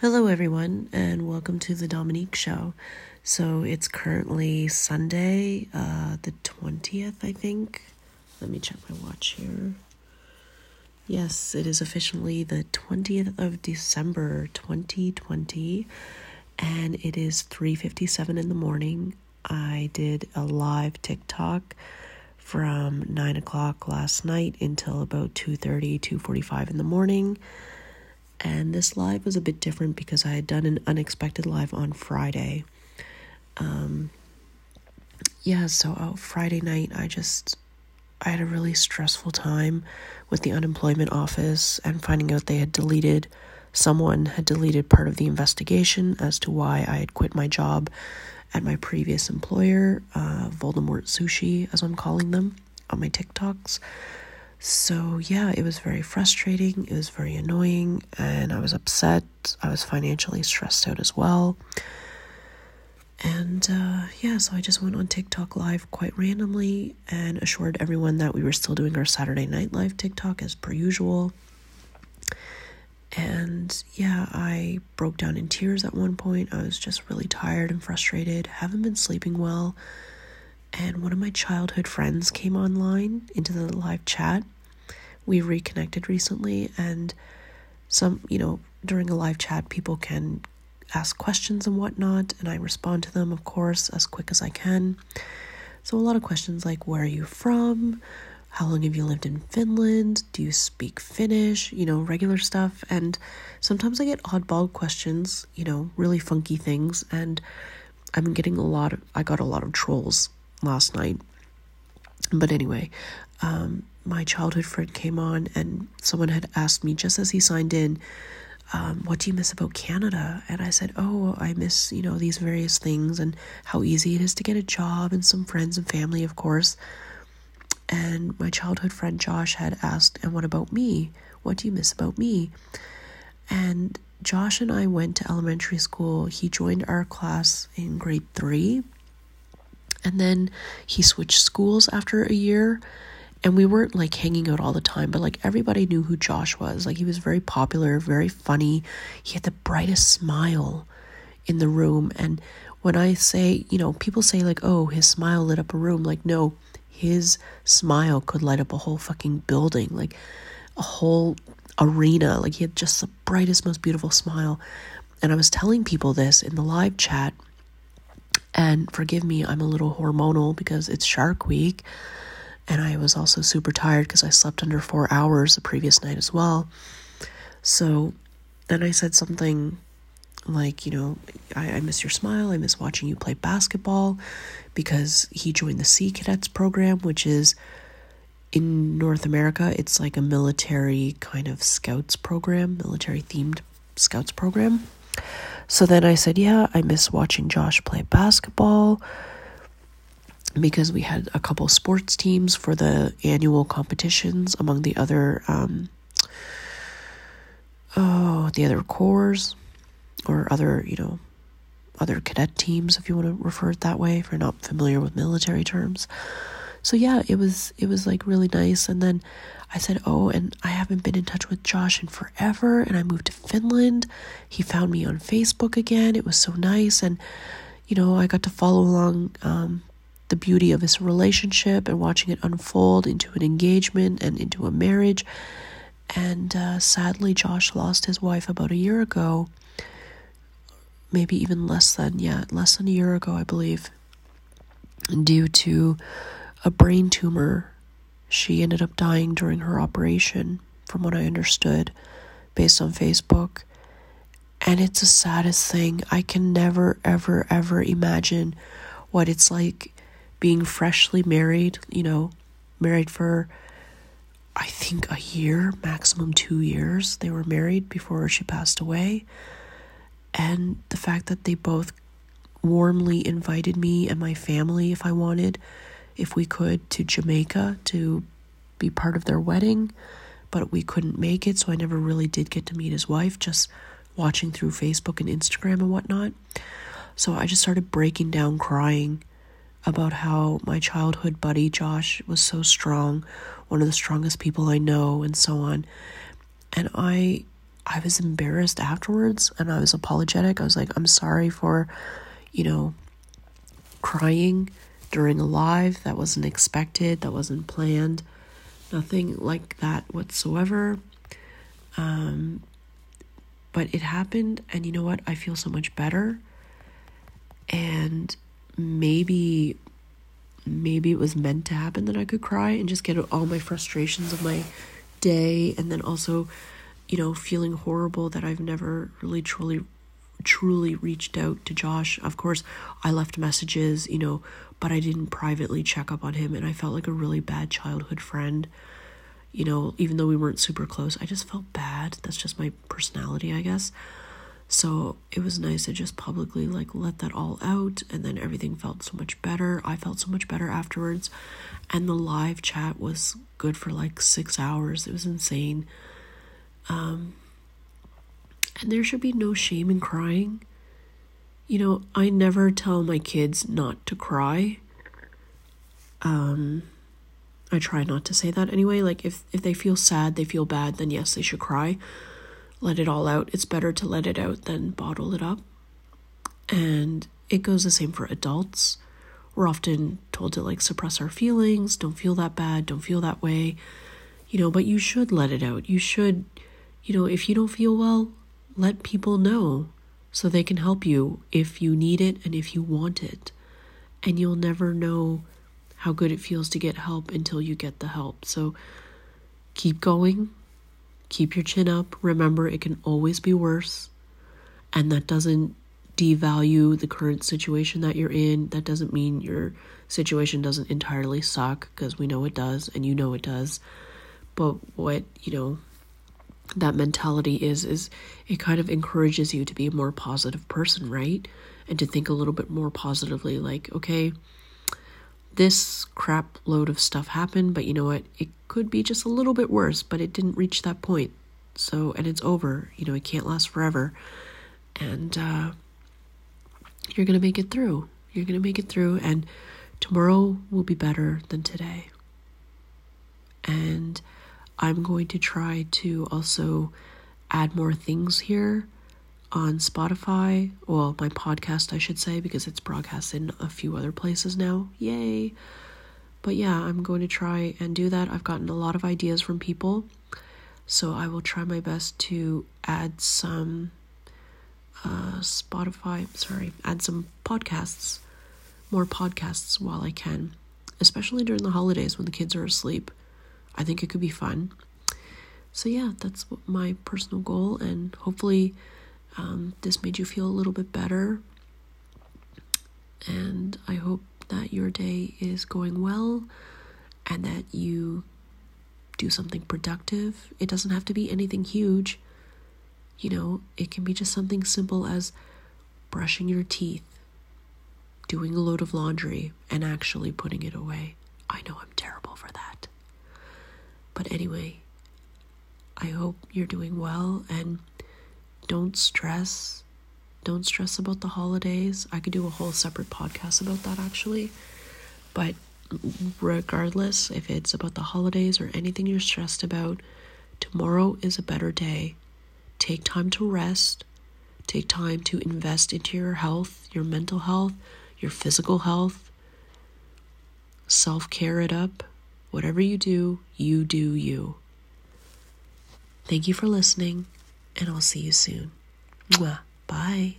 Hello, everyone, and welcome to the Dominique Show. So it's currently Sunday, uh, the 20th, I think. Let me check my watch here. Yes, it is officially the 20th of December 2020, and it is 3:57 in the morning. I did a live TikTok from 9 o'clock last night until about 2.30 2.45 in the morning and this live was a bit different because i had done an unexpected live on friday um, yeah so oh, friday night i just i had a really stressful time with the unemployment office and finding out they had deleted someone had deleted part of the investigation as to why i had quit my job at my previous employer, uh, Voldemort Sushi, as I'm calling them on my TikToks. So, yeah, it was very frustrating. It was very annoying, and I was upset. I was financially stressed out as well. And uh, yeah, so I just went on TikTok live quite randomly and assured everyone that we were still doing our Saturday Night Live TikTok as per usual. And yeah, I broke down in tears at one point. I was just really tired and frustrated, haven't been sleeping well. And one of my childhood friends came online into the live chat. We reconnected recently, and some, you know, during a live chat, people can ask questions and whatnot, and I respond to them, of course, as quick as I can. So, a lot of questions like, Where are you from? how long have you lived in Finland? Do you speak Finnish? You know, regular stuff. And sometimes I get oddball questions, you know, really funky things. And been getting a lot of, I got a lot of trolls last night. But anyway, um, my childhood friend came on and someone had asked me just as he signed in, um, what do you miss about Canada? And I said, oh, I miss, you know, these various things and how easy it is to get a job and some friends and family, of course. And my childhood friend Josh had asked, And what about me? What do you miss about me? And Josh and I went to elementary school. He joined our class in grade three. And then he switched schools after a year. And we weren't like hanging out all the time, but like everybody knew who Josh was. Like he was very popular, very funny. He had the brightest smile in the room. And when I say, you know, people say like, oh, his smile lit up a room. Like, no, his smile could light up a whole fucking building, like a whole arena. Like he had just the brightest, most beautiful smile. And I was telling people this in the live chat. And forgive me, I'm a little hormonal because it's Shark Week. And I was also super tired because I slept under four hours the previous night as well. So then I said something like, you know, I, I miss your smile. I miss watching you play basketball because he joined the Sea Cadets program, which is in North America, it's like a military kind of scouts program, military themed scouts program. So then I said, Yeah, I miss watching Josh play basketball because we had a couple sports teams for the annual competitions among the other um, oh the other corps or other, you know, other cadet teams, if you want to refer it that way, if you're not familiar with military terms. So yeah, it was it was like really nice. And then I said, "Oh, and I haven't been in touch with Josh in forever." And I moved to Finland. He found me on Facebook again. It was so nice, and you know, I got to follow along um, the beauty of his relationship and watching it unfold into an engagement and into a marriage. And uh, sadly, Josh lost his wife about a year ago maybe even less than, yeah, less than a year ago, I believe, due to a brain tumor. She ended up dying during her operation, from what I understood, based on Facebook. And it's the saddest thing. I can never, ever, ever imagine what it's like being freshly married, you know, married for, I think, a year, maximum two years. They were married before she passed away and the fact that they both warmly invited me and my family if I wanted, if we could, to Jamaica to be part of their wedding, but we couldn't make it, so I never really did get to meet his wife, just watching through Facebook and Instagram and whatnot. So I just started breaking down crying about how my childhood buddy Josh was so strong, one of the strongest people I know, and so on. And I I was embarrassed afterwards and I was apologetic. I was like, I'm sorry for, you know, crying during a live. That wasn't expected, that wasn't planned. Nothing like that whatsoever. Um, but it happened, and you know what? I feel so much better. And maybe maybe it was meant to happen that I could cry and just get all my frustrations of my day and then also you know feeling horrible that I've never really truly truly reached out to Josh. Of course, I left messages, you know, but I didn't privately check up on him and I felt like a really bad childhood friend. You know, even though we weren't super close, I just felt bad. That's just my personality, I guess. So it was nice to just publicly like let that all out and then everything felt so much better. I felt so much better afterwards. And the live chat was good for like 6 hours. It was insane. Um and there should be no shame in crying. You know, I never tell my kids not to cry. Um I try not to say that anyway. Like if if they feel sad, they feel bad, then yes, they should cry let it all out. It's better to let it out than bottle it up. And it goes the same for adults. We're often told to like suppress our feelings, don't feel that bad, don't feel that way, you know, but you should let it out. You should, you know, if you don't feel well, let people know so they can help you if you need it and if you want it. And you'll never know how good it feels to get help until you get the help. So keep going, Keep your chin up. Remember, it can always be worse. And that doesn't devalue the current situation that you're in. That doesn't mean your situation doesn't entirely suck, because we know it does, and you know it does. But what, you know, that mentality is, is it kind of encourages you to be a more positive person, right? And to think a little bit more positively, like, okay, this crap load of stuff happened, but you know what? It could be just a little bit worse, but it didn't reach that point. So, and it's over. You know, it can't last forever. And uh, you're going to make it through. You're going to make it through, and tomorrow will be better than today. And I'm going to try to also add more things here on Spotify. Well, my podcast, I should say, because it's broadcast in a few other places now. Yay! But yeah, I'm going to try and do that. I've gotten a lot of ideas from people. So I will try my best to add some uh, Spotify, sorry, add some podcasts, more podcasts while I can, especially during the holidays when the kids are asleep. I think it could be fun. So yeah, that's my personal goal, and hopefully um, this made you feel a little bit better. And I hope that your day is going well and that you do something productive. It doesn't have to be anything huge. You know, it can be just something simple as brushing your teeth, doing a load of laundry, and actually putting it away. I know I'm terrible for that. But anyway, I hope you're doing well and don't stress. Don't stress about the holidays. I could do a whole separate podcast about that actually. But regardless if it's about the holidays or anything you're stressed about, tomorrow is a better day. Take time to rest. Take time to invest into your health, your mental health, your physical health. Self care it up. Whatever you do, you do you. Thank you for listening and I'll see you soon. Mwah. Bye.